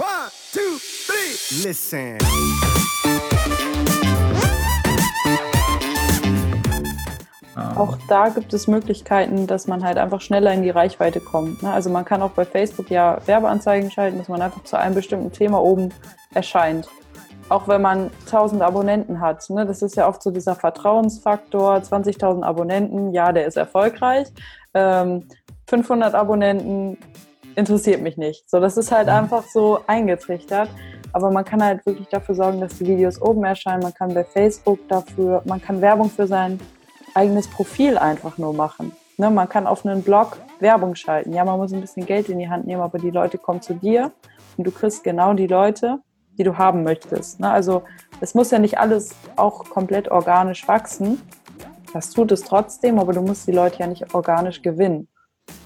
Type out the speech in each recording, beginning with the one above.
One, two, three. Listen. Auch da gibt es Möglichkeiten, dass man halt einfach schneller in die Reichweite kommt. ne? Also man kann auch bei Facebook ja Werbeanzeigen schalten, dass man einfach zu einem bestimmten Thema oben erscheint. Auch wenn man 1000 Abonnenten hat. ne? Das ist ja oft so dieser Vertrauensfaktor. 20.000 Abonnenten, ja, der ist erfolgreich. Ähm, 500 Abonnenten interessiert mich nicht. So, das ist halt einfach so eingetrichtert. Aber man kann halt wirklich dafür sorgen, dass die Videos oben erscheinen. Man kann bei Facebook dafür, man kann Werbung für sein eigenes Profil einfach nur machen. Ne, man kann auf einen Blog Werbung schalten. Ja, man muss ein bisschen Geld in die Hand nehmen, aber die Leute kommen zu dir und du kriegst genau die Leute, die du haben möchtest. Ne? Also es muss ja nicht alles auch komplett organisch wachsen. Das tut es trotzdem, aber du musst die Leute ja nicht organisch gewinnen.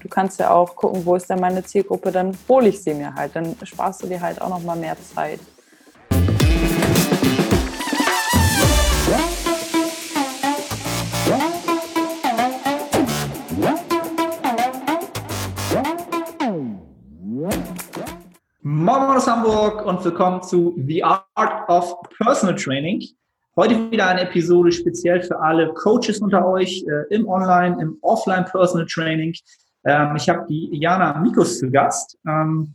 Du kannst ja auch gucken, wo ist denn meine Zielgruppe, dann hole ich sie mir halt. Dann sparst du dir halt auch noch mal mehr Zeit. Moin aus Hamburg und willkommen zu The Art of Personal Training. Heute wieder eine Episode speziell für alle Coaches unter euch äh, im Online, im Offline Personal Training. Ähm, ich habe die Jana Mikus zu Gast, ähm,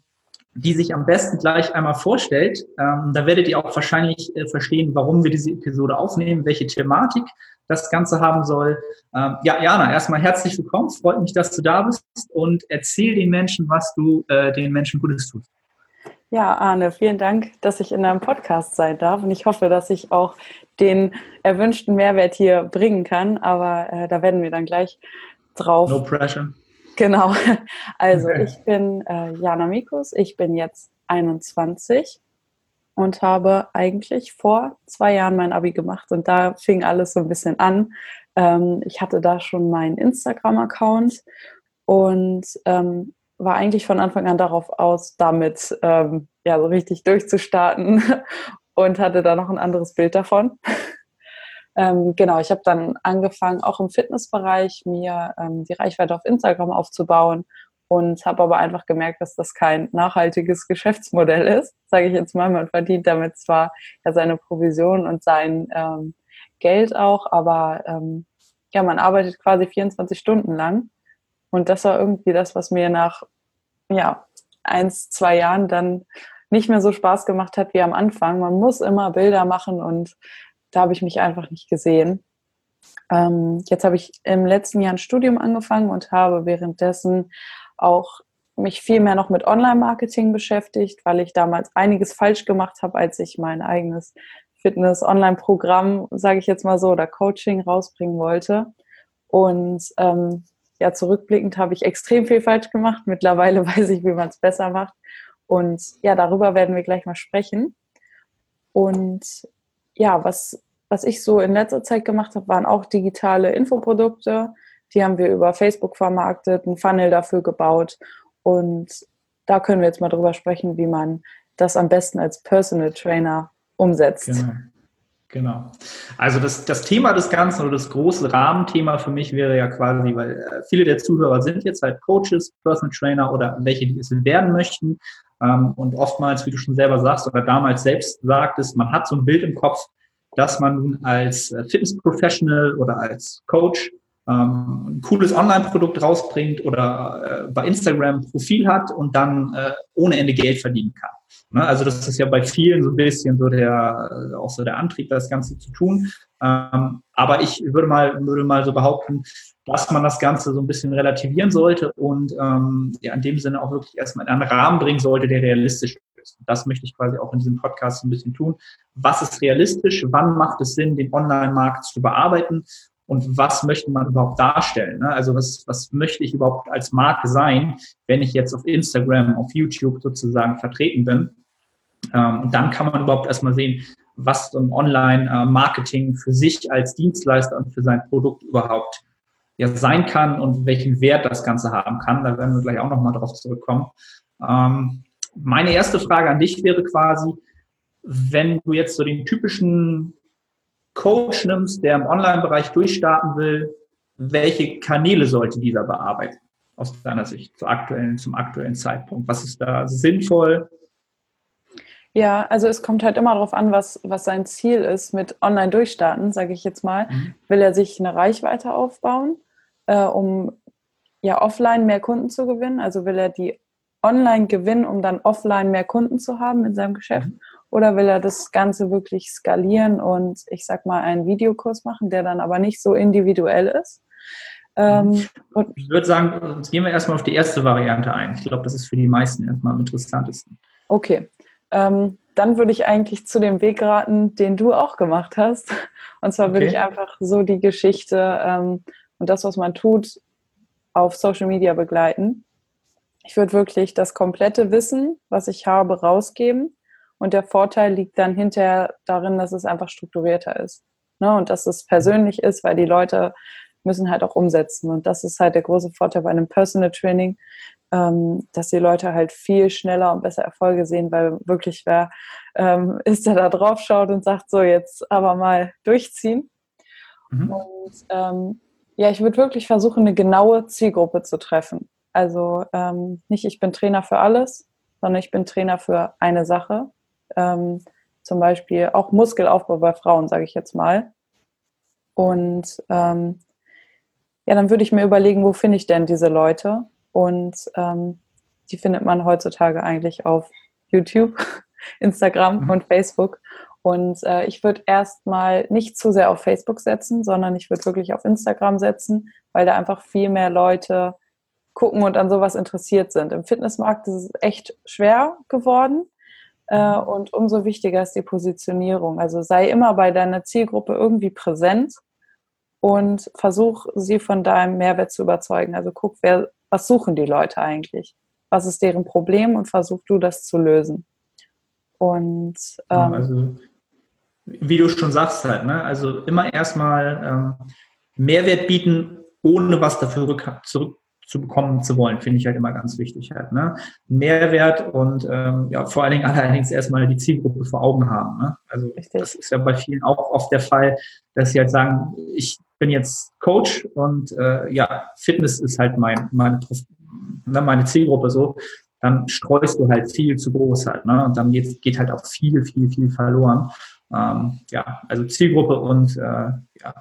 die sich am besten gleich einmal vorstellt. Ähm, da werdet ihr auch wahrscheinlich äh, verstehen, warum wir diese Episode aufnehmen, welche Thematik das Ganze haben soll. Ähm, ja, Jana, erstmal herzlich willkommen. Freut mich, dass du da bist und erzähl den Menschen, was du äh, den Menschen Gutes tust. Ja, Arne, vielen Dank, dass ich in deinem Podcast sein darf. Und ich hoffe, dass ich auch den erwünschten Mehrwert hier bringen kann. Aber äh, da werden wir dann gleich drauf. No pressure. Genau. Also ich bin äh, Jana Mikus. Ich bin jetzt 21 und habe eigentlich vor zwei Jahren mein Abi gemacht. Und da fing alles so ein bisschen an. Ähm, ich hatte da schon meinen Instagram-Account und ähm, war eigentlich von Anfang an darauf aus, damit ähm, ja so richtig durchzustarten und hatte da noch ein anderes Bild davon. Ähm, genau, ich habe dann angefangen, auch im Fitnessbereich mir ähm, die Reichweite auf Instagram aufzubauen und habe aber einfach gemerkt, dass das kein nachhaltiges Geschäftsmodell ist, sage ich jetzt mal. Man verdient damit zwar ja seine Provision und sein ähm, Geld auch, aber ähm, ja, man arbeitet quasi 24 Stunden lang und das war irgendwie das, was mir nach ja, eins, zwei Jahren dann nicht mehr so Spaß gemacht hat wie am Anfang. Man muss immer Bilder machen und da habe ich mich einfach nicht gesehen. Ähm, jetzt habe ich im letzten Jahr ein Studium angefangen und habe währenddessen auch mich viel mehr noch mit Online-Marketing beschäftigt, weil ich damals einiges falsch gemacht habe, als ich mein eigenes Fitness-Online-Programm, sage ich jetzt mal so, oder Coaching rausbringen wollte. Und ähm, ja, zurückblickend habe ich extrem viel falsch gemacht. Mittlerweile weiß ich, wie man es besser macht. Und ja, darüber werden wir gleich mal sprechen. Und ja, was, was ich so in letzter Zeit gemacht habe, waren auch digitale Infoprodukte. Die haben wir über Facebook vermarktet, einen Funnel dafür gebaut. Und da können wir jetzt mal drüber sprechen, wie man das am besten als Personal Trainer umsetzt. Genau. Genau. Also das, das Thema des Ganzen oder das große Rahmenthema für mich wäre ja quasi, weil äh, viele der Zuhörer sind jetzt halt Coaches, Personal Trainer oder welche, die es werden möchten. Ähm, und oftmals, wie du schon selber sagst oder damals selbst sagtest, man hat so ein Bild im Kopf, dass man nun als äh, Fitness-Professional oder als Coach ähm, ein cooles Online-Produkt rausbringt oder äh, bei Instagram ein Profil hat und dann ohne Ende Geld verdienen kann. Ne? Also das ist ja bei vielen so ein bisschen so der, auch so der Antrieb, das Ganze zu tun. Ähm, aber ich würde mal, würde mal so behaupten, dass man das Ganze so ein bisschen relativieren sollte und ähm, ja, in dem Sinne auch wirklich erstmal in einen Rahmen bringen sollte, der realistisch ist. Das möchte ich quasi auch in diesem Podcast ein bisschen tun. Was ist realistisch? Wann macht es Sinn, den Online-Markt zu bearbeiten? Und was möchte man überhaupt darstellen? Ne? Also was, was möchte ich überhaupt als Marke sein, wenn ich jetzt auf Instagram, auf YouTube sozusagen vertreten bin? Ähm, und dann kann man überhaupt erstmal sehen, was so ein Online-Marketing für sich als Dienstleister und für sein Produkt überhaupt ja, sein kann und welchen Wert das Ganze haben kann. Da werden wir gleich auch nochmal drauf zurückkommen. Ähm, meine erste Frage an dich wäre quasi, wenn du jetzt so den typischen Coach nimmst, der im Online-Bereich durchstarten will, welche Kanäle sollte dieser bearbeiten aus deiner Sicht zum aktuellen, zum aktuellen Zeitpunkt? Was ist da sinnvoll? Ja, also es kommt halt immer darauf an, was, was sein Ziel ist mit Online-Durchstarten, sage ich jetzt mal. Mhm. Will er sich eine Reichweite aufbauen, äh, um ja offline mehr Kunden zu gewinnen? Also will er die online gewinnen, um dann offline mehr Kunden zu haben in seinem Geschäft? Mhm. Oder will er das Ganze wirklich skalieren und ich sag mal einen Videokurs machen, der dann aber nicht so individuell ist? Ähm, ich würde sagen, jetzt gehen wir erstmal auf die erste Variante ein. Ich glaube, das ist für die meisten erstmal am interessantesten. Okay. Ähm, dann würde ich eigentlich zu dem Weg raten, den du auch gemacht hast. Und zwar okay. würde ich einfach so die Geschichte ähm, und das, was man tut, auf Social Media begleiten. Ich würde wirklich das komplette Wissen, was ich habe, rausgeben. Und der Vorteil liegt dann hinterher darin, dass es einfach strukturierter ist. Ne? Und dass es persönlich ist, weil die Leute müssen halt auch umsetzen. Und das ist halt der große Vorteil bei einem Personal Training, ähm, dass die Leute halt viel schneller und besser Erfolge sehen, weil wirklich wer ähm, ist, der da drauf schaut und sagt, so jetzt aber mal durchziehen. Mhm. Und ähm, ja, ich würde wirklich versuchen, eine genaue Zielgruppe zu treffen. Also ähm, nicht, ich bin Trainer für alles, sondern ich bin Trainer für eine Sache. Ähm, zum Beispiel auch Muskelaufbau bei Frauen, sage ich jetzt mal. Und ähm, ja, dann würde ich mir überlegen, wo finde ich denn diese Leute? Und ähm, die findet man heutzutage eigentlich auf YouTube, Instagram mhm. und Facebook. Und äh, ich würde erstmal nicht zu sehr auf Facebook setzen, sondern ich würde wirklich auf Instagram setzen, weil da einfach viel mehr Leute gucken und an sowas interessiert sind. Im Fitnessmarkt ist es echt schwer geworden. Äh, mhm. und umso wichtiger ist die Positionierung. Also sei immer bei deiner Zielgruppe irgendwie präsent und versuch sie von deinem Mehrwert zu überzeugen. Also guck, wer, was suchen die Leute eigentlich? Was ist deren Problem und versuch du das zu lösen. Und ähm, also wie du schon sagst halt, ne? Also immer erstmal ähm, Mehrwert bieten, ohne was dafür zurück zu bekommen zu wollen, finde ich halt immer ganz wichtig halt. Ne? Mehrwert und ähm, ja, vor allen Dingen allerdings erstmal die Zielgruppe vor Augen haben. Ne? Also Richtig. das ist ja bei vielen auch oft der Fall, dass sie halt sagen, ich bin jetzt Coach und äh, ja, Fitness ist halt mein, meine, ne, meine Zielgruppe so, dann streust du halt viel zu groß halt. Ne? Und dann geht, geht halt auch viel, viel, viel verloren. Ähm, ja, also Zielgruppe und äh, ja,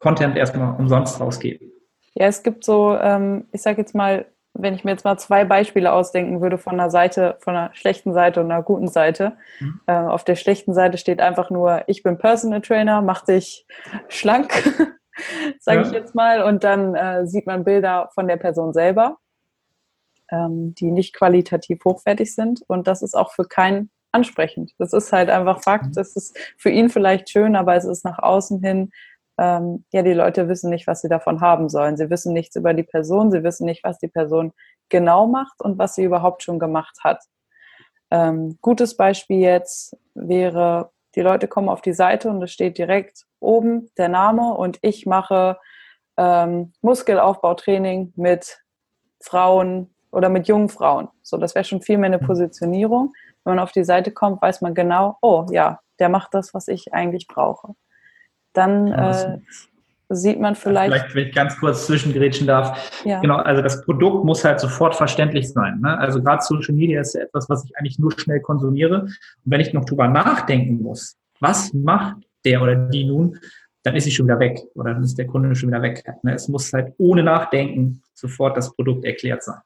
Content erstmal umsonst rausgeben. Ja, es gibt so, ähm, ich sage jetzt mal, wenn ich mir jetzt mal zwei Beispiele ausdenken würde von einer Seite, von einer schlechten Seite und einer guten Seite. Mhm. Äh, auf der schlechten Seite steht einfach nur, ich bin Personal Trainer, mach dich schlank, sage ja. ich jetzt mal. Und dann äh, sieht man Bilder von der Person selber, ähm, die nicht qualitativ hochwertig sind. Und das ist auch für keinen ansprechend. Das ist halt einfach Fakt. Mhm. Das ist für ihn vielleicht schön, aber es ist nach außen hin ähm, ja, die Leute wissen nicht, was sie davon haben sollen. Sie wissen nichts über die Person, sie wissen nicht, was die Person genau macht und was sie überhaupt schon gemacht hat. Ähm, gutes Beispiel jetzt wäre, die Leute kommen auf die Seite und es steht direkt oben der Name und ich mache ähm, Muskelaufbautraining mit Frauen oder mit jungen Frauen. So, das wäre schon viel mehr eine mhm. Positionierung. Wenn man auf die Seite kommt, weiß man genau, oh ja, der macht das, was ich eigentlich brauche dann äh, sieht man vielleicht. Vielleicht, wenn ich ganz kurz zwischengrätschen darf. Ja. Genau, also das Produkt muss halt sofort verständlich sein. Ne? Also gerade Social Media ist ja etwas, was ich eigentlich nur schnell konsumiere. Und wenn ich noch drüber nachdenken muss, was macht der oder die nun, dann ist sie schon wieder weg oder dann ist der Kunde schon wieder weg. Ne? Es muss halt ohne Nachdenken sofort das Produkt erklärt sein.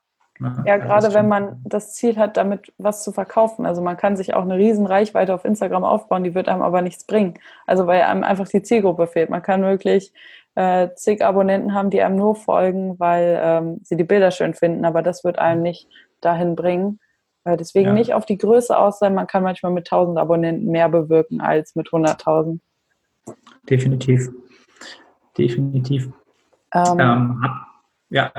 Ja, gerade wenn man das Ziel hat, damit was zu verkaufen. Also man kann sich auch eine riesen Reichweite auf Instagram aufbauen, die wird einem aber nichts bringen. Also weil einem einfach die Zielgruppe fehlt. Man kann wirklich äh, zig Abonnenten haben, die einem nur folgen, weil ähm, sie die Bilder schön finden, aber das wird einem nicht dahin bringen. Äh, deswegen ja. nicht auf die Größe aus sein. Man kann manchmal mit 1000 Abonnenten mehr bewirken als mit 100.000. Definitiv. Definitiv. Ähm, ähm, ja,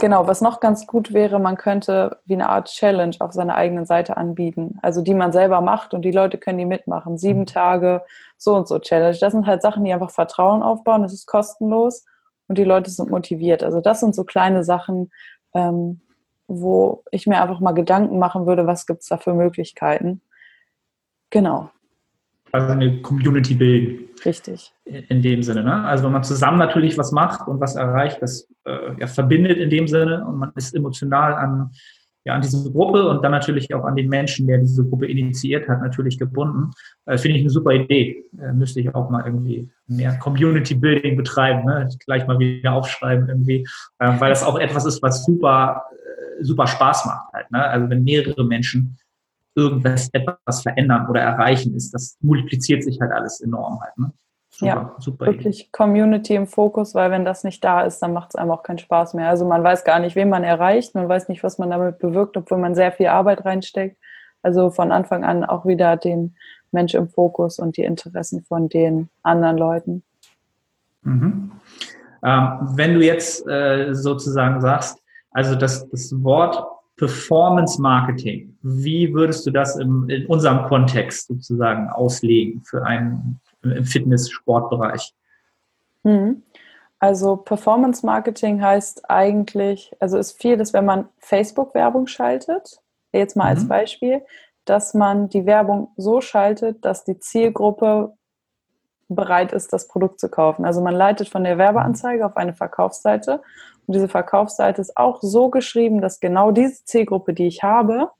Genau, was noch ganz gut wäre, man könnte wie eine Art Challenge auf seiner eigenen Seite anbieten, also die man selber macht und die Leute können die mitmachen. Sieben mhm. Tage, so und so Challenge. Das sind halt Sachen, die einfach Vertrauen aufbauen, das ist kostenlos und die Leute sind motiviert. Also das sind so kleine Sachen, ähm, wo ich mir einfach mal Gedanken machen würde, was gibt es da für Möglichkeiten. Genau also eine Community bilden. Richtig. In dem Sinne. Ne? Also wenn man zusammen natürlich was macht und was erreicht, das äh, ja, verbindet in dem Sinne und man ist emotional an ja, an diese Gruppe und dann natürlich auch an den Menschen, der diese Gruppe initiiert hat, natürlich gebunden. Äh, Finde ich eine super Idee. Äh, müsste ich auch mal irgendwie mehr Community Building betreiben, ne? gleich mal wieder aufschreiben irgendwie, äh, weil das auch etwas ist, was super, äh, super Spaß macht halt. Ne? Also wenn mehrere Menschen irgendwas etwas verändern oder erreichen, ist das multipliziert sich halt alles enorm halt. Ne? Super, ja, super wirklich Idee. Community im Fokus, weil wenn das nicht da ist, dann macht es einem auch keinen Spaß mehr. Also man weiß gar nicht, wen man erreicht, man weiß nicht, was man damit bewirkt, obwohl man sehr viel Arbeit reinsteckt. Also von Anfang an auch wieder den Mensch im Fokus und die Interessen von den anderen Leuten. Mhm. Ähm, wenn du jetzt äh, sozusagen sagst, also das, das Wort Performance Marketing, wie würdest du das im, in unserem Kontext sozusagen auslegen für einen im Fitness-Sportbereich? Mhm. Also Performance Marketing heißt eigentlich, also ist vieles, wenn man Facebook-Werbung schaltet, jetzt mal mhm. als Beispiel, dass man die Werbung so schaltet, dass die Zielgruppe bereit ist, das Produkt zu kaufen. Also man leitet von der Werbeanzeige auf eine Verkaufsseite und diese Verkaufsseite ist auch so geschrieben, dass genau diese Zielgruppe, die ich habe,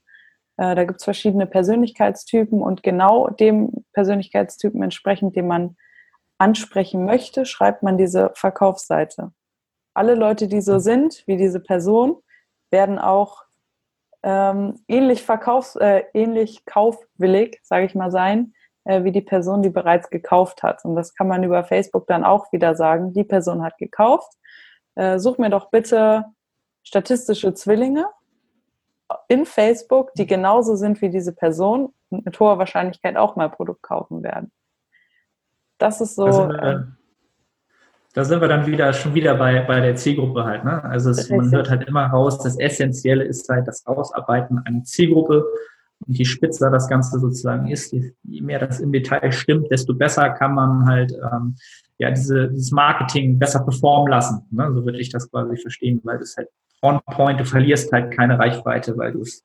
äh, da gibt es verschiedene Persönlichkeitstypen und genau dem Persönlichkeitstypen entsprechend, den man ansprechen möchte, schreibt man diese Verkaufsseite. Alle Leute, die so sind wie diese Person, werden auch ähm, ähnlich, verkaufs-, äh, ähnlich kaufwillig, sage ich mal, sein, äh, wie die Person, die bereits gekauft hat. Und das kann man über Facebook dann auch wieder sagen. Die Person hat gekauft. Äh, such mir doch bitte statistische Zwillinge in Facebook, die genauso sind wie diese Person und mit hoher Wahrscheinlichkeit auch mal Produkt kaufen werden. Das ist so. Da sind wir, ähm, da sind wir dann wieder schon wieder bei, bei der Zielgruppe halt. Ne? Also es, man hört halt immer raus, das Essentielle ist halt das Ausarbeiten einer Zielgruppe. Und je spitzer das Ganze sozusagen ist, je, je mehr das im Detail stimmt, desto besser kann man halt ähm, ja diese, dieses Marketing besser performen lassen. Ne? So würde ich das quasi verstehen, weil das halt on point, du verlierst halt keine Reichweite, weil du es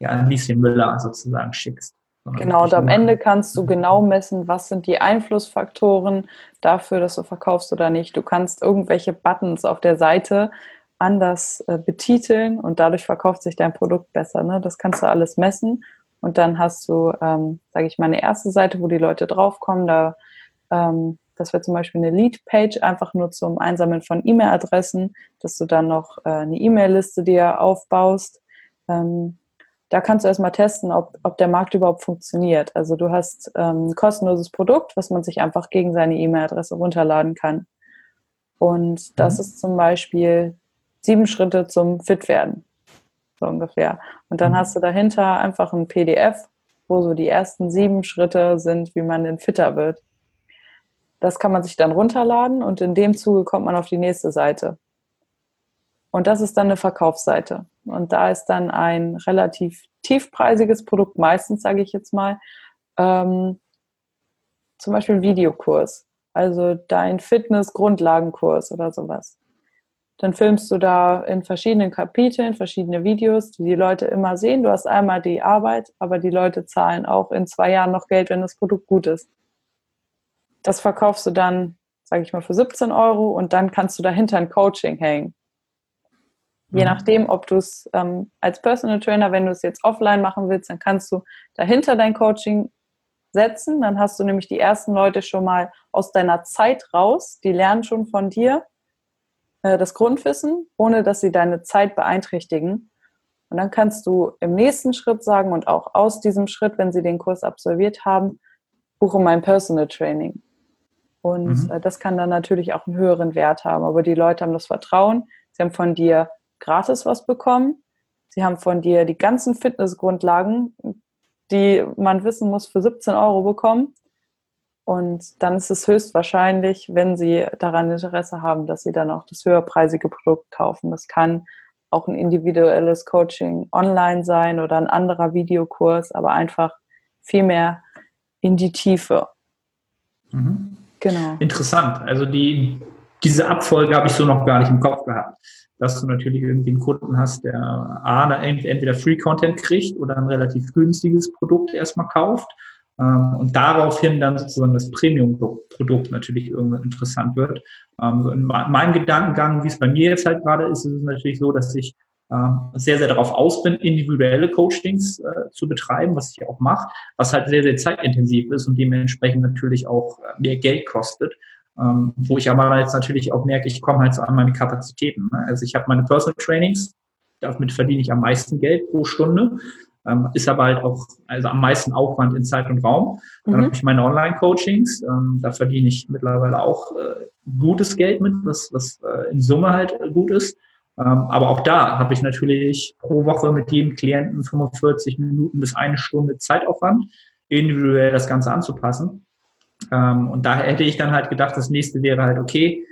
ja an Lieschen Müller sozusagen schickst. Genau, und am Ende kannst du genau messen, was sind die Einflussfaktoren dafür, dass du verkaufst oder nicht. Du kannst irgendwelche Buttons auf der Seite anders äh, betiteln und dadurch verkauft sich dein Produkt besser. Ne? Das kannst du alles messen und dann hast du, ähm, sage ich mal, eine erste Seite, wo die Leute draufkommen. Da ähm, das wäre zum Beispiel eine Lead-Page, einfach nur zum Einsammeln von E-Mail-Adressen, dass du dann noch äh, eine E-Mail-Liste dir aufbaust. Ähm, da kannst du erstmal testen, ob, ob der Markt überhaupt funktioniert. Also du hast ähm, ein kostenloses Produkt, was man sich einfach gegen seine E-Mail-Adresse runterladen kann. Und das mhm. ist zum Beispiel sieben Schritte zum Fitwerden, so ungefähr. Und dann mhm. hast du dahinter einfach ein PDF, wo so die ersten sieben Schritte sind, wie man denn fitter wird. Das kann man sich dann runterladen und in dem Zuge kommt man auf die nächste Seite. Und das ist dann eine Verkaufsseite. Und da ist dann ein relativ tiefpreisiges Produkt, meistens sage ich jetzt mal, ähm, zum Beispiel ein Videokurs, also dein Fitness-Grundlagenkurs oder sowas. Dann filmst du da in verschiedenen Kapiteln verschiedene Videos, die die Leute immer sehen. Du hast einmal die Arbeit, aber die Leute zahlen auch in zwei Jahren noch Geld, wenn das Produkt gut ist. Das verkaufst du dann, sage ich mal, für 17 Euro und dann kannst du dahinter ein Coaching hängen. Je mhm. nachdem, ob du es ähm, als Personal Trainer, wenn du es jetzt offline machen willst, dann kannst du dahinter dein Coaching setzen. Dann hast du nämlich die ersten Leute schon mal aus deiner Zeit raus. Die lernen schon von dir äh, das Grundwissen, ohne dass sie deine Zeit beeinträchtigen. Und dann kannst du im nächsten Schritt sagen und auch aus diesem Schritt, wenn sie den Kurs absolviert haben, buche mein Personal Training. Und mhm. Äh, das kann dann natürlich auch einen höheren Wert haben. Aber die Leute haben das Vertrauen. Sie haben von dir gratis was bekommen. Sie haben von dir die ganzen Fitnessgrundlagen, die man wissen muss, für 17 Euro bekommen. Und dann ist es höchstwahrscheinlich, wenn Sie daran Interesse haben, dass Sie dann auch das höherpreisige Produkt kaufen. Das kann auch ein individuelles Coaching online sein oder ein anderer Videokurs, aber einfach viel mehr in die Tiefe. Mhm. Genau. Interessant. Also die, diese Abfolge habe ich so noch gar nicht im Kopf gehabt. Dass du natürlich irgendwie einen Kunden hast, der A, entweder Free Content kriegt oder ein relativ günstiges Produkt erstmal kauft und daraufhin dann sozusagen das Premium-Produkt natürlich irgendwann interessant wird. Ähm, in meinem Gedankengang, wie es bei mir jetzt halt gerade ist, ist es natürlich so, dass ich ähm, sehr, sehr darauf aus bin, individuelle Coachings äh, zu betreiben, was ich auch mache, was halt sehr, sehr zeitintensiv ist und dementsprechend natürlich auch äh, mehr Geld kostet. Ähm, wo ich aber jetzt natürlich auch merke, ich komme halt so an meine Kapazitäten. Ne? Also ich habe meine Personal Trainings, damit verdiene ich am meisten Geld pro Stunde, ähm, ist aber halt auch also am meisten Aufwand in Zeit und Raum. Dann mhm. habe ich meine Online-Coachings, ähm, da verdiene ich mittlerweile auch äh, gutes Geld mit, was, was äh, in Summe halt gut ist. Ähm, aber auch da habe ich natürlich pro Woche mit jedem Klienten 45 Minuten bis eine Stunde Zeitaufwand, individuell das Ganze anzupassen. Ähm, und daher hätte ich dann halt gedacht, das nächste wäre halt, okay,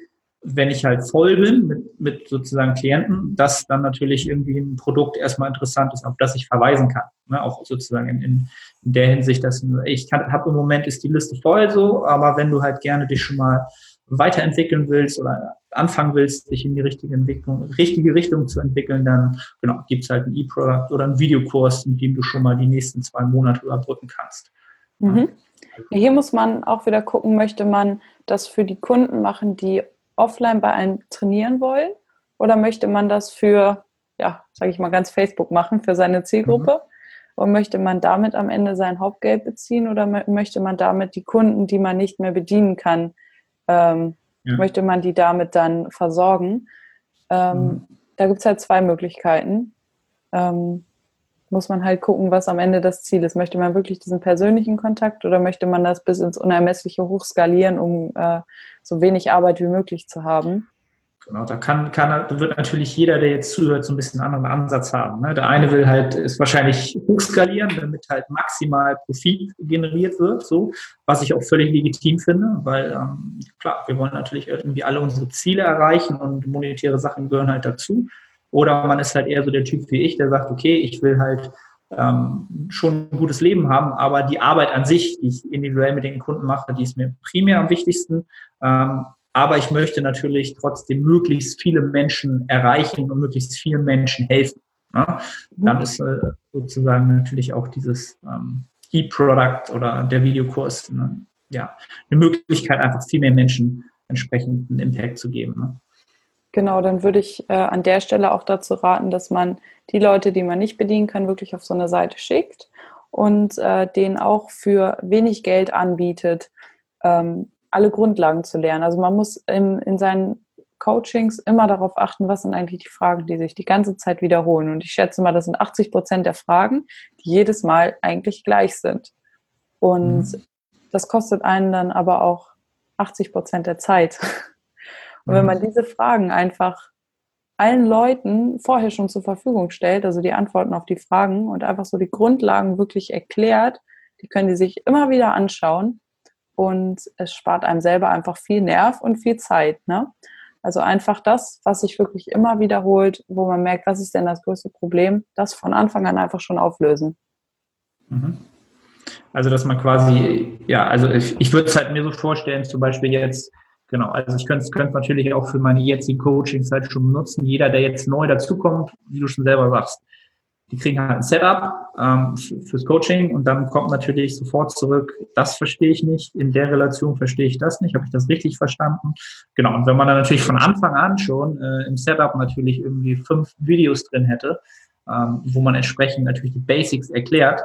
wenn ich halt voll bin mit, mit sozusagen Klienten, dass dann natürlich irgendwie ein Produkt erstmal interessant ist, auf das ich verweisen kann. Ne? Auch sozusagen in, in, der Hinsicht, dass ich habe im Moment ist die Liste voll so, aber wenn du halt gerne dich schon mal weiterentwickeln willst oder anfangen willst, dich in die richtige Entwicklung, richtige Richtung zu entwickeln, dann genau, gibt's halt ein E-Product oder einen Videokurs, mit dem du schon mal die nächsten zwei Monate überbrücken kannst. Mhm. Hier muss man auch wieder gucken, möchte man das für die Kunden machen, die offline bei einem trainieren wollen? Oder möchte man das für, ja, sage ich mal, ganz Facebook machen, für seine Zielgruppe? Mhm. Und möchte man damit am Ende sein Hauptgeld beziehen oder möchte man damit die Kunden, die man nicht mehr bedienen kann, ähm, ja. möchte man die damit dann versorgen. Ähm, mhm. Da gibt es halt zwei Möglichkeiten. Ähm, muss man halt gucken, was am Ende das Ziel ist. Möchte man wirklich diesen persönlichen Kontakt oder möchte man das bis ins Unermessliche hochskalieren, um äh, so wenig Arbeit wie möglich zu haben? Genau, da kann, kann, wird natürlich jeder, der jetzt zuhört, so ein bisschen einen anderen Ansatz haben. Ne? Der eine will halt, ist wahrscheinlich hochskalieren, damit halt maximal Profit generiert wird, so, was ich auch völlig legitim finde, weil, ähm, klar, wir wollen natürlich irgendwie alle unsere Ziele erreichen und monetäre Sachen gehören halt dazu. Oder man ist halt eher so der Typ wie ich, der sagt, okay, ich will halt ähm, schon ein gutes Leben haben, aber die Arbeit an sich, die ich individuell mit den Kunden mache, die ist mir primär am wichtigsten. Ähm, aber ich möchte natürlich trotzdem möglichst viele Menschen erreichen und möglichst vielen Menschen helfen. Ja? Dann ist äh, sozusagen natürlich auch dieses ähm, E-Product oder der Videokurs ne? ja, eine Möglichkeit, einfach viel mehr Menschen entsprechend einen Impact zu geben. Ne? Genau, dann würde ich äh, an der Stelle auch dazu raten, dass man die Leute, die man nicht bedienen kann, wirklich auf so eine Seite schickt und äh, denen auch für wenig Geld anbietet, ähm, alle Grundlagen zu lernen. Also man muss in, in seinen Coachings immer darauf achten, was sind eigentlich die Fragen, die sich die ganze Zeit wiederholen. Und ich schätze mal, das sind 80 Prozent der Fragen, die jedes Mal eigentlich gleich sind. Und mhm. das kostet einen dann aber auch 80 Prozent der Zeit. Und wenn man diese Fragen einfach allen Leuten vorher schon zur Verfügung stellt, also die Antworten auf die Fragen und einfach so die Grundlagen wirklich erklärt, die können die sich immer wieder anschauen und es spart einem selber einfach viel Nerv und viel Zeit. Ne? Also einfach das, was sich wirklich immer wiederholt, wo man merkt, was ist denn das größte Problem, das von Anfang an einfach schon auflösen. Mhm. Also dass man quasi, ja, also ich, ich würde es halt mir so vorstellen, zum Beispiel jetzt, genau, also ich könnte es natürlich auch für meine jetzigen Coachings halt schon benutzen. Jeder, der jetzt neu dazukommt, wie du schon selber sagst, die kriegen halt ein Setup ähm, fürs Coaching und dann kommt natürlich sofort zurück, das verstehe ich nicht, in der Relation verstehe ich das nicht, habe ich das richtig verstanden? Genau, und wenn man dann natürlich von Anfang an schon äh, im Setup natürlich irgendwie fünf Videos drin hätte, ähm, wo man entsprechend natürlich die Basics erklärt,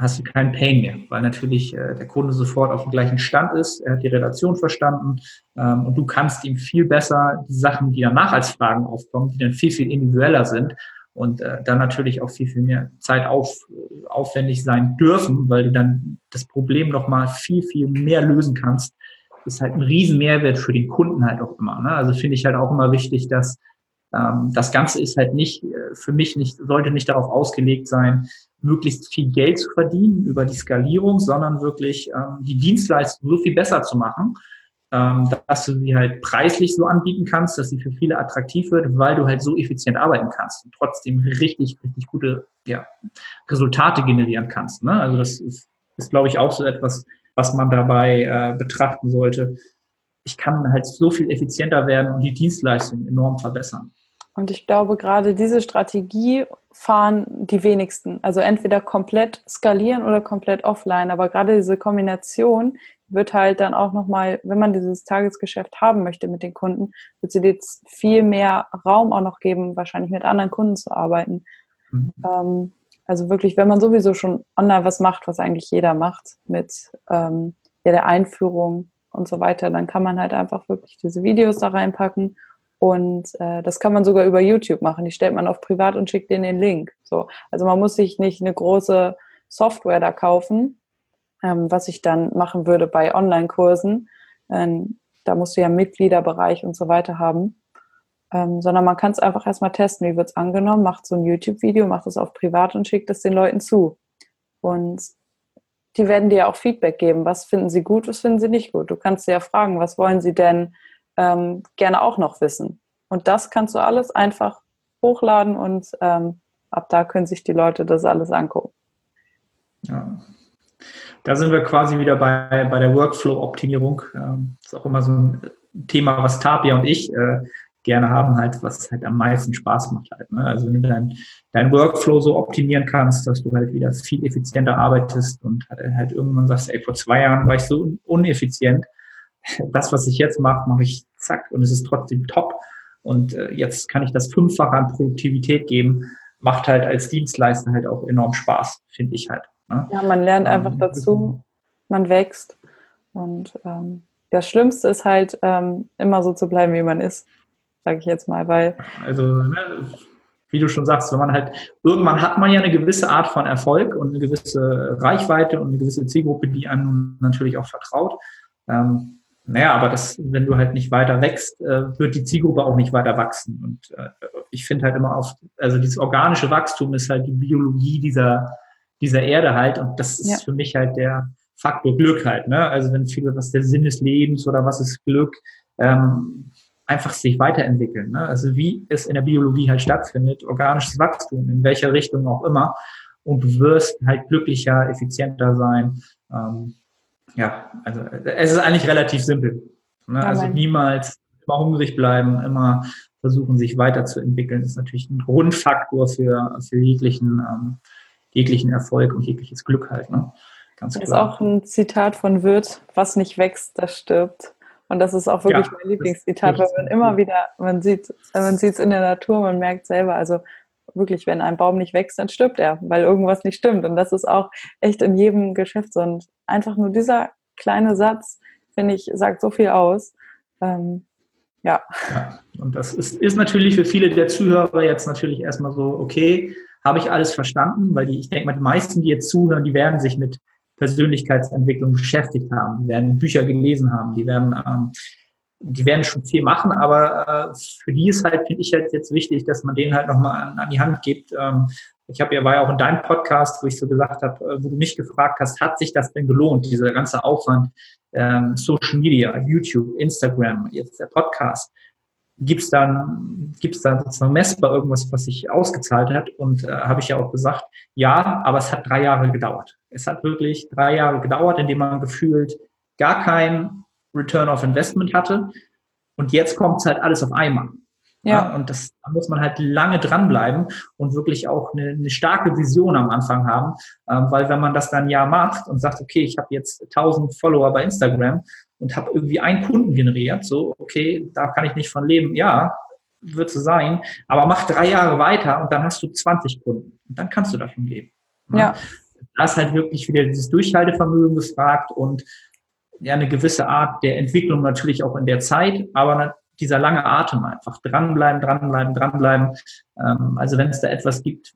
hast du keinen Pain mehr, weil natürlich äh, der Kunde sofort auf dem gleichen Stand ist, er hat die Relation verstanden ähm, und du kannst ihm viel besser die Sachen, die danach als Fragen aufkommen, die dann viel, viel individueller sind, und äh, dann natürlich auch viel, viel mehr Zeit auf, aufwendig sein dürfen, weil du dann das Problem nochmal viel, viel mehr lösen kannst. Das ist halt ein riesen Mehrwert für den Kunden halt auch immer. Ne? Also finde ich halt auch immer wichtig, dass ähm, das Ganze ist halt nicht, äh, für mich nicht, sollte nicht darauf ausgelegt sein, möglichst viel Geld zu verdienen über die Skalierung, sondern wirklich ähm, die Dienstleistung so viel besser zu machen, ähm, dass du sie halt preislich so anbieten kannst, dass sie für viele attraktiv wird, weil du halt so effizient arbeiten kannst und trotzdem richtig, richtig gute ja, Resultate generieren kannst. Ne? Also das ist, ist glaube ich, auch so etwas, was man dabei äh, betrachten sollte. Ich kann halt so viel effizienter werden und die Dienstleistung enorm verbessern. Und ich glaube, gerade diese Strategie fahren die wenigsten. Also entweder komplett skalieren oder komplett offline. Aber gerade diese Kombination wird halt dann auch nochmal, wenn man dieses Tagesgeschäft haben möchte mit den Kunden, wird sie jetzt viel mehr Raum auch noch geben, wahrscheinlich mit anderen Kunden zu arbeiten. Mhm. Ähm, also wirklich, wenn man sowieso schon online was macht, was eigentlich jeder macht, mit ähm, ja, der Einführung und so weiter, dann kann man halt einfach wirklich diese Videos da reinpacken und äh, das kann man sogar über YouTube machen. Die stellt man auf privat und schickt denen den Link. So. Also man muss sich nicht eine große Software da kaufen, ähm, was ich dann machen würde bei Online-Kursen. Ähm, da musst du ja Mitgliederbereich und so weiter haben. Ähm, sondern man kann es einfach erstmal testen, wie wird es angenommen, macht so ein YouTube-Video, macht es auf privat und schickt es den Leuten zu. Und die werden dir auch Feedback geben. Was finden sie gut, was finden sie nicht gut? Du kannst sie ja fragen, was wollen sie denn ähm, gerne auch noch wissen. Und das kannst du alles einfach hochladen und ähm, ab da können sich die Leute das alles angucken. Ja. Da sind wir quasi wieder bei, bei der Workflow-Optimierung. Ähm, ist auch immer so ein Thema, was Tapia und ich äh, gerne haben, halt, was halt am meisten Spaß macht halt. Ne? Also wenn du deinen dein Workflow so optimieren kannst, dass du halt wieder viel effizienter arbeitest und halt, halt irgendwann sagst, ey, vor zwei Jahren war ich so uneffizient, das, was ich jetzt mache, mache ich zack und es ist trotzdem top. Und äh, jetzt kann ich das Fünffache an Produktivität geben. Macht halt als Dienstleister halt auch enorm Spaß, finde ich halt. Ne? Ja, man lernt ähm, einfach dazu, man wächst. Und ähm, das Schlimmste ist halt, ähm, immer so zu bleiben, wie man ist, sage ich jetzt mal, weil. Also, ne, wie du schon sagst, wenn man halt, irgendwann hat man ja eine gewisse Art von Erfolg und eine gewisse Reichweite und eine gewisse Zielgruppe, die einem natürlich auch vertraut. Ähm, naja, aber das, wenn du halt nicht weiter wächst, äh, wird die Zielgruppe auch nicht weiter wachsen. Und äh, ich finde halt immer oft, also dieses organische Wachstum ist halt die Biologie dieser, dieser Erde halt. Und das ist ja. für mich halt der Faktor Glück halt. Ne? Also wenn viele, was der Sinn des Lebens oder was ist Glück, ähm, einfach sich weiterentwickeln. Ne? Also wie es in der Biologie halt stattfindet, organisches Wachstum, in welcher Richtung auch immer. Und du wirst halt glücklicher, effizienter sein. Ähm, ja, also es ist eigentlich relativ simpel. Ne? Also niemals immer hungrig bleiben, immer versuchen, sich weiterzuentwickeln, ist natürlich ein Grundfaktor für, für jeglichen, ähm, jeglichen Erfolg und jegliches Glück halt. Ne? Ganz klar. Das ist auch ein Zitat von Wirth, was nicht wächst, das stirbt. Und das ist auch wirklich ja, mein Lieblingszitat, weil man immer wieder, man sieht, man sieht es in der Natur, man merkt selber, also wirklich, wenn ein Baum nicht wächst, dann stirbt er, weil irgendwas nicht stimmt. Und das ist auch echt in jedem Geschäft so. Und einfach nur dieser kleine Satz, finde ich, sagt so viel aus. Ähm, ja. ja. Und das ist, ist natürlich für viele der Zuhörer jetzt natürlich erstmal so, okay, habe ich alles verstanden, weil die, ich denke mal, die meisten, die jetzt zuhören, die werden sich mit Persönlichkeitsentwicklung beschäftigt haben, die werden Bücher gelesen haben, die werden ähm, die werden schon viel machen, aber äh, für die ist halt, finde ich halt jetzt wichtig, dass man denen halt nochmal an, an die Hand gibt. Ähm, ich habe ja, war ja auch in deinem Podcast, wo ich so gesagt habe, äh, wo du mich gefragt hast, hat sich das denn gelohnt, dieser ganze Aufwand, ähm, Social Media, YouTube, Instagram, jetzt der Podcast, gibt es dann, gibt's da sozusagen messbar irgendwas, was sich ausgezahlt hat? Und äh, habe ich ja auch gesagt, ja, aber es hat drei Jahre gedauert. Es hat wirklich drei Jahre gedauert, indem man gefühlt gar kein Return of Investment hatte. Und jetzt kommt es halt alles auf einmal. Ja. ja. und das, da muss man halt lange dranbleiben und wirklich auch eine, eine starke Vision am Anfang haben, ähm, weil wenn man das dann ja macht und sagt, okay, ich habe jetzt 1000 Follower bei Instagram und habe irgendwie einen Kunden generiert, so, okay, da kann ich nicht von leben, ja, wird so sein, aber mach drei Jahre weiter und dann hast du 20 Kunden und dann kannst du davon leben. Ja. ja. Da ist halt wirklich wieder dieses Durchhaltevermögen gefragt und ja eine gewisse Art der Entwicklung natürlich auch in der Zeit, aber dieser lange Atem einfach dranbleiben, dranbleiben, dranbleiben. Ähm, also wenn es da etwas gibt,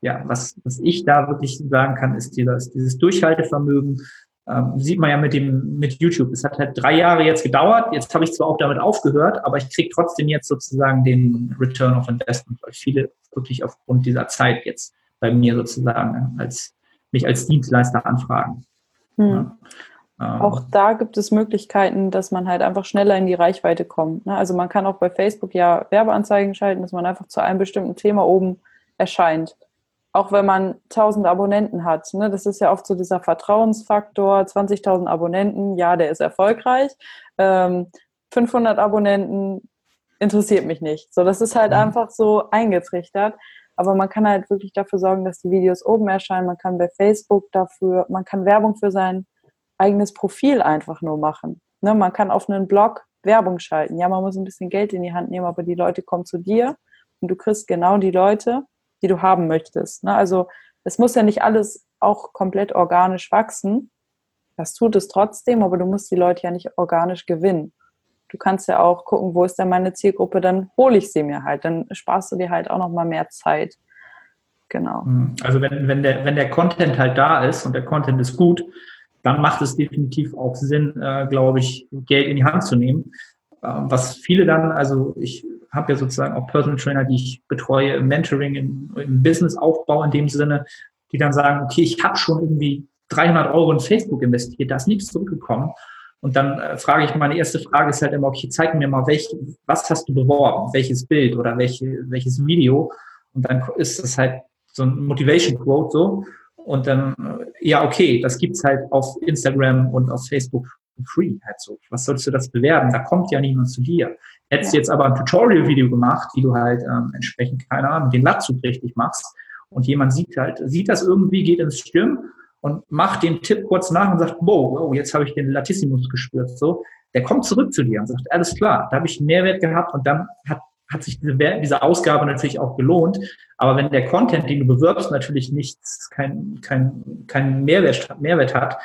ja, was, was ich da wirklich sagen kann, ist dieses, dieses Durchhaltevermögen. Ähm, sieht man ja mit dem mit YouTube. Es hat halt drei Jahre jetzt gedauert. Jetzt habe ich zwar auch damit aufgehört, aber ich kriege trotzdem jetzt sozusagen den Return of Investment, weil viele wirklich aufgrund dieser Zeit jetzt bei mir sozusagen als mich als Dienstleister anfragen. Hm. Ja. Auch da gibt es Möglichkeiten, dass man halt einfach schneller in die Reichweite kommt. Ne? Also man kann auch bei Facebook ja Werbeanzeigen schalten, dass man einfach zu einem bestimmten Thema oben erscheint. Auch wenn man 1000 Abonnenten hat. Ne? Das ist ja oft so dieser Vertrauensfaktor. 20.000 Abonnenten, ja, der ist erfolgreich. 500 ähm, Abonnenten interessiert mich nicht. So, das ist halt mhm. einfach so eingetrichtert. Aber man kann halt wirklich dafür sorgen, dass die Videos oben erscheinen. Man kann bei Facebook dafür, man kann Werbung für sein eigenes Profil einfach nur machen. Ne, man kann auf einen Blog Werbung schalten. Ja, man muss ein bisschen Geld in die Hand nehmen, aber die Leute kommen zu dir und du kriegst genau die Leute, die du haben möchtest. Ne? Also es muss ja nicht alles auch komplett organisch wachsen. Das tut es trotzdem, aber du musst die Leute ja nicht organisch gewinnen. Du kannst ja auch gucken, wo ist denn meine Zielgruppe, dann hole ich sie mir halt. Dann sparst du dir halt auch noch mal mehr Zeit. Genau. Mhm. Also wenn, wenn, der, wenn der Content halt da ist und der Content ist gut, dann macht es definitiv auch Sinn, äh, glaube ich, Geld in die Hand zu nehmen. Ähm, was viele dann, also ich habe ja sozusagen auch Personal Trainer, die ich betreue im Mentoring, im, im Businessaufbau in dem Sinne, die dann sagen, okay, ich habe schon irgendwie 300 Euro in Facebook investiert, da ist nichts zurückgekommen. Und dann äh, frage ich, meine erste Frage ist halt immer, okay, zeig mir mal, welch, was hast du beworben, welches Bild oder welche, welches Video. Und dann ist das halt so ein Motivation Quote so. Und dann, äh, ja, okay, das gibt's halt auf Instagram und auf Facebook free halt so. Was sollst du das bewerben? Da kommt ja niemand zu dir. Hättest du ja. jetzt aber ein Tutorial-Video gemacht, wie du halt ähm, entsprechend, keine Ahnung, den Latzug richtig machst und jemand sieht halt, sieht das irgendwie, geht ins Stirn und macht den Tipp kurz nach und sagt, wow, wow jetzt habe ich den Latissimus gespürt, so. Der kommt zurück zu dir und sagt, alles klar, da habe ich einen Mehrwert gehabt und dann hat, hat sich diese, diese Ausgabe natürlich auch gelohnt. Aber wenn der Content, den du bewirbst, natürlich nichts, kein, kein, kein Mehrwert, Mehrwert hat,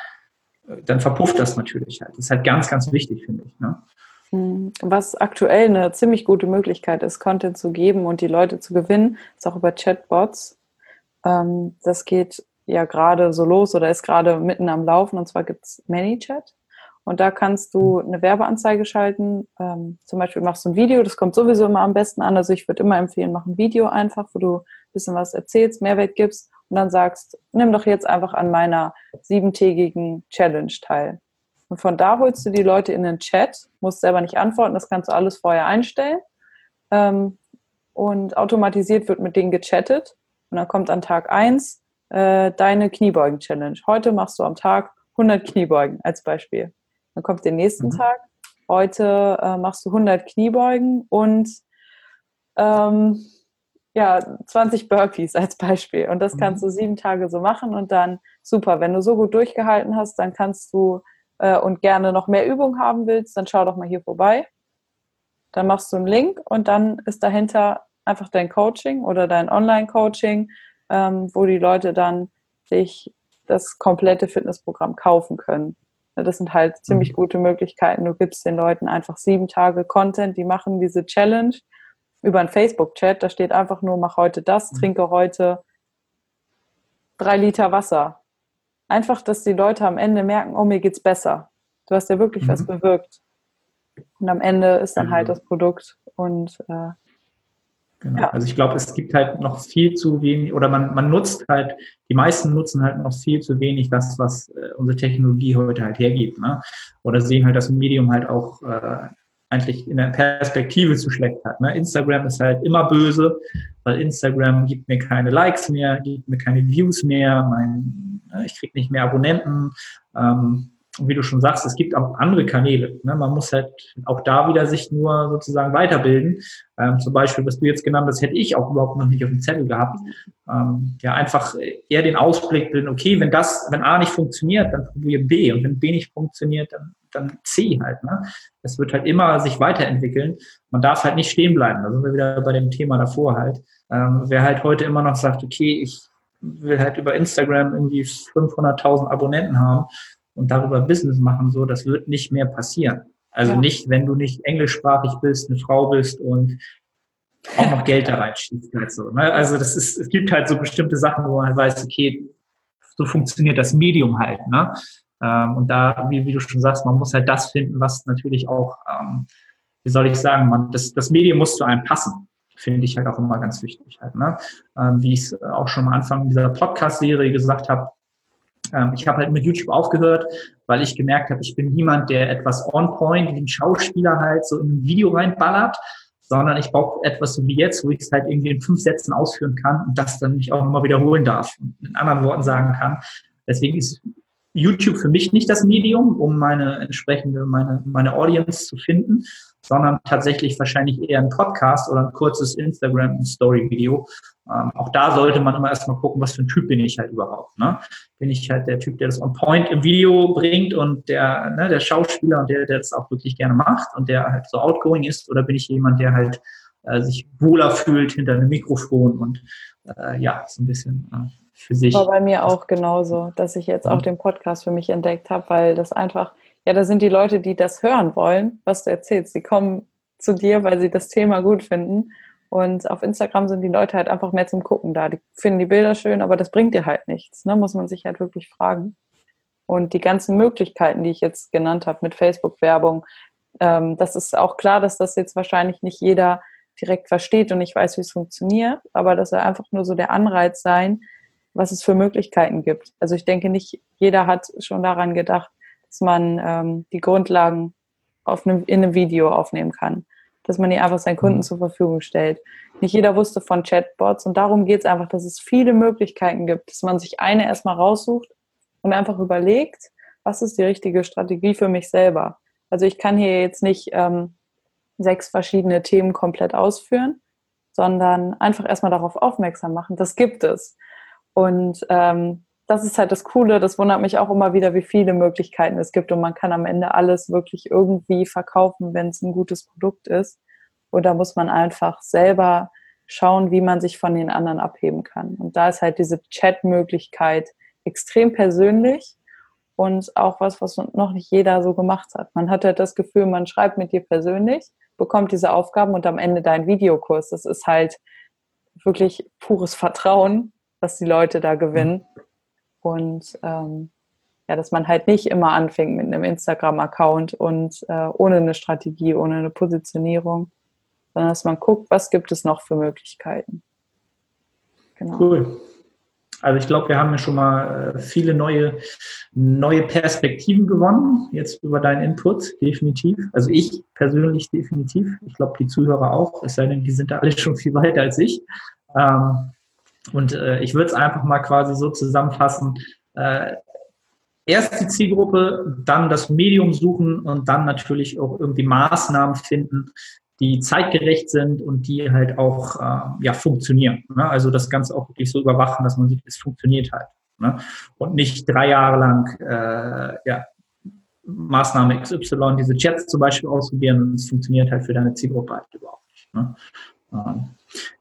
dann verpufft das natürlich halt. Das ist halt ganz, ganz wichtig, finde ich. Ne? Hm, was aktuell eine ziemlich gute Möglichkeit ist, Content zu geben und die Leute zu gewinnen, ist auch über Chatbots. Ähm, das geht ja gerade so los oder ist gerade mitten am Laufen und zwar gibt es ManyChat. Und da kannst du eine Werbeanzeige schalten. Ähm, zum Beispiel machst du ein Video, das kommt sowieso immer am besten an. Also ich würde immer empfehlen, mach ein Video einfach, wo du ein bisschen was erzählst, Mehrwert gibst und dann sagst, nimm doch jetzt einfach an meiner siebentägigen Challenge teil. Und von da holst du die Leute in den Chat, musst selber nicht antworten, das kannst du alles vorher einstellen. Ähm, und automatisiert wird mit denen gechattet. Und dann kommt an Tag 1 äh, deine Kniebeugen-Challenge. Heute machst du am Tag 100 Kniebeugen als Beispiel. Dann kommt der nächsten mhm. Tag. Heute äh, machst du 100 Kniebeugen und ähm, ja, 20 Burpees als Beispiel. Und das kannst mhm. du sieben Tage so machen und dann super. Wenn du so gut durchgehalten hast, dann kannst du äh, und gerne noch mehr Übung haben willst, dann schau doch mal hier vorbei. Dann machst du einen Link und dann ist dahinter einfach dein Coaching oder dein Online-Coaching, ähm, wo die Leute dann sich das komplette Fitnessprogramm kaufen können. Das sind halt ziemlich mhm. gute Möglichkeiten. Du gibst den Leuten einfach sieben Tage Content, die machen diese Challenge über einen Facebook-Chat. Da steht einfach nur, mach heute das, mhm. trinke heute drei Liter Wasser. Einfach, dass die Leute am Ende merken, oh, mir geht's besser. Du hast ja wirklich mhm. was bewirkt. Und am Ende ist dann halt das Produkt und äh, Genau. Ja. Also ich glaube, es gibt halt noch viel zu wenig, oder man, man nutzt halt, die meisten nutzen halt noch viel zu wenig das, was äh, unsere Technologie heute halt hergibt. Ne? Oder sehen halt das Medium halt auch äh, eigentlich in der Perspektive zu schlecht hat. Ne? Instagram ist halt immer böse, weil Instagram gibt mir keine Likes mehr, gibt mir keine Views mehr, mein, ne, ich kriege nicht mehr Abonnenten. Ähm, und wie du schon sagst, es gibt auch andere Kanäle. Ne? Man muss halt auch da wieder sich nur sozusagen weiterbilden. Ähm, zum Beispiel, was du jetzt genannt hast, hätte ich auch überhaupt noch nicht auf dem Zettel gehabt. Ähm, ja, einfach eher den Ausblick bilden, okay, wenn das, wenn A nicht funktioniert, dann probiere B. Und wenn B nicht funktioniert, dann, dann C halt. Ne? Es wird halt immer sich weiterentwickeln. Man darf halt nicht stehen bleiben. Da sind wir wieder bei dem Thema davor halt. Ähm, wer halt heute immer noch sagt, okay, ich will halt über Instagram irgendwie 500.000 Abonnenten haben, und darüber Business machen, so, das wird nicht mehr passieren. Also ja. nicht, wenn du nicht englischsprachig bist, eine Frau bist und auch noch Geld da reinschießt. Halt so, ne? Also das ist, es gibt halt so bestimmte Sachen, wo man weiß, okay, so funktioniert das Medium halt. Ne? Ähm, und da, wie, wie, du schon sagst, man muss halt das finden, was natürlich auch, ähm, wie soll ich sagen, man, das, das Medium muss zu einem passen. Finde ich halt auch immer ganz wichtig halt. Ne? Ähm, wie ich es auch schon am Anfang dieser Podcast-Serie gesagt habe, ähm, ich habe halt mit YouTube aufgehört, weil ich gemerkt habe, ich bin niemand, der etwas on point wie ein Schauspieler halt so in ein Video reinballert, sondern ich brauche etwas so wie jetzt, wo ich es halt irgendwie in fünf Sätzen ausführen kann und das dann nicht auch nochmal wiederholen darf und in anderen Worten sagen kann. Deswegen ist YouTube für mich nicht das Medium, um meine entsprechende, meine, meine Audience zu finden, sondern tatsächlich wahrscheinlich eher ein Podcast oder ein kurzes Instagram-Story-Video. Ähm, auch da sollte man immer erstmal gucken, was für ein Typ bin ich halt überhaupt. Ne? Bin ich halt der Typ, der das on point im Video bringt und der, ne, der Schauspieler und der, der das auch wirklich gerne macht und der halt so outgoing ist, oder bin ich jemand, der halt äh, sich wohler fühlt hinter einem Mikrofon und äh, ja, so ein bisschen äh, für sich. War bei mir auch genauso, dass ich jetzt auch den Podcast für mich entdeckt habe, weil das einfach, ja, da sind die Leute, die das hören wollen, was du erzählst. Die kommen zu dir, weil sie das Thema gut finden. Und auf Instagram sind die Leute halt einfach mehr zum Gucken da. Die finden die Bilder schön, aber das bringt dir halt nichts. Ne? Muss man sich halt wirklich fragen. Und die ganzen Möglichkeiten, die ich jetzt genannt habe mit Facebook-Werbung, ähm, das ist auch klar, dass das jetzt wahrscheinlich nicht jeder direkt versteht und nicht weiß, wie es funktioniert, aber das soll einfach nur so der Anreiz sein, was es für Möglichkeiten gibt. Also ich denke, nicht jeder hat schon daran gedacht, dass man ähm, die Grundlagen auf einem, in einem Video aufnehmen kann, dass man die einfach seinen Kunden mhm. zur Verfügung stellt. Nicht jeder wusste von Chatbots und darum geht es einfach, dass es viele Möglichkeiten gibt, dass man sich eine erstmal raussucht und einfach überlegt, was ist die richtige Strategie für mich selber. Also ich kann hier jetzt nicht ähm, sechs verschiedene Themen komplett ausführen, sondern einfach erstmal darauf aufmerksam machen. Das gibt es. Und ähm, das ist halt das Coole, das wundert mich auch immer wieder, wie viele Möglichkeiten es gibt und man kann am Ende alles wirklich irgendwie verkaufen, wenn es ein gutes Produkt ist. Oder muss man einfach selber schauen, wie man sich von den anderen abheben kann. Und da ist halt diese Chat-Möglichkeit extrem persönlich und auch was, was noch nicht jeder so gemacht hat. Man hat halt das Gefühl, man schreibt mit dir persönlich, bekommt diese Aufgaben und am Ende dein Videokurs. Das ist halt wirklich pures Vertrauen, was die Leute da gewinnen. Und ähm, ja, dass man halt nicht immer anfängt mit einem Instagram-Account und äh, ohne eine Strategie, ohne eine Positionierung, sondern dass man guckt, was gibt es noch für Möglichkeiten. Genau. Cool. Also ich glaube, wir haben ja schon mal äh, viele neue, neue Perspektiven gewonnen, jetzt über deinen Input, definitiv. Also ich persönlich definitiv. Ich glaube, die Zuhörer auch, es sei denn, die sind da alle schon viel weiter als ich. Ähm, und äh, ich würde es einfach mal quasi so zusammenfassen. Äh, erst die Zielgruppe, dann das Medium suchen und dann natürlich auch irgendwie Maßnahmen finden, die zeitgerecht sind und die halt auch äh, ja, funktionieren. Ne? Also das Ganze auch wirklich so überwachen, dass man sieht, es funktioniert halt. Ne? Und nicht drei Jahre lang äh, ja, Maßnahme XY, diese Chats zum Beispiel ausprobieren es funktioniert halt für deine Zielgruppe halt überhaupt nicht. Ne? Ähm,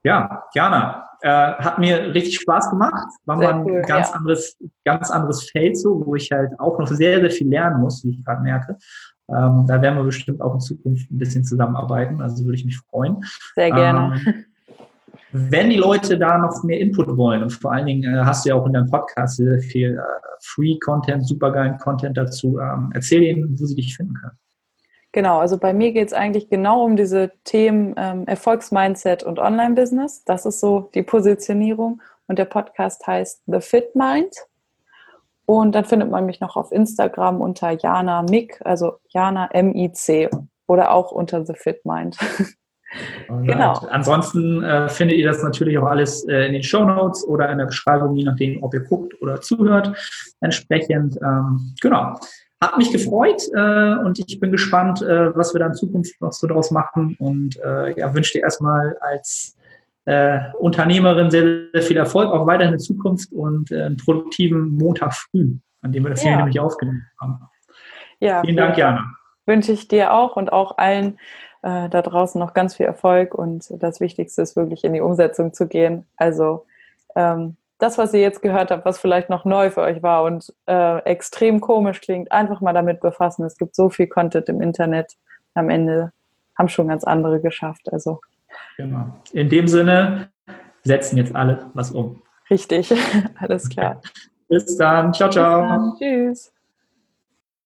ja, Jana, äh, hat mir richtig Spaß gemacht. War mal ein cool, ganz ja. anderes, ganz anderes Feld so, wo ich halt auch noch sehr, sehr viel lernen muss, wie ich gerade merke. Ähm, da werden wir bestimmt auch in Zukunft ein bisschen zusammenarbeiten. Also würde ich mich freuen. Sehr gerne. Ähm, wenn die Leute da noch mehr Input wollen und vor allen Dingen äh, hast du ja auch in deinem Podcast sehr viel äh, Free-Content, supergeilen Content dazu, ähm, erzähl ihnen, wo sie dich finden können. Genau, also bei mir geht es eigentlich genau um diese Themen ähm, Erfolgsmindset und Online-Business. Das ist so die Positionierung. Und der Podcast heißt The Fit Mind. Und dann findet man mich noch auf Instagram unter Jana Mick, also Jana M-I-C oder auch unter The Fit Mind. genau. Ansonsten äh, findet ihr das natürlich auch alles äh, in den Show Notes oder in der Beschreibung, je nachdem, ob ihr guckt oder zuhört. Entsprechend, ähm, genau. Hat mich gefreut äh, und ich bin gespannt, äh, was wir da in Zukunft noch so draus machen und äh, ja, wünsche dir erstmal als äh, Unternehmerin sehr, sehr viel Erfolg, auch weiterhin in Zukunft und äh, einen produktiven Montag früh, an dem wir das ja. hier nämlich aufgenommen haben. Ja, Vielen Dank, Jana. Wünsche ich dir auch und auch allen äh, da draußen noch ganz viel Erfolg und das Wichtigste ist wirklich in die Umsetzung zu gehen. Also ähm, das, was ihr jetzt gehört habt, was vielleicht noch neu für euch war und äh, extrem komisch klingt, einfach mal damit befassen. Es gibt so viel Content im Internet. Am Ende haben schon ganz andere geschafft. Also Genau. In dem Sinne setzen jetzt alle was um. Richtig, alles klar. Bis dann. Ciao, ciao. Dann. Tschüss.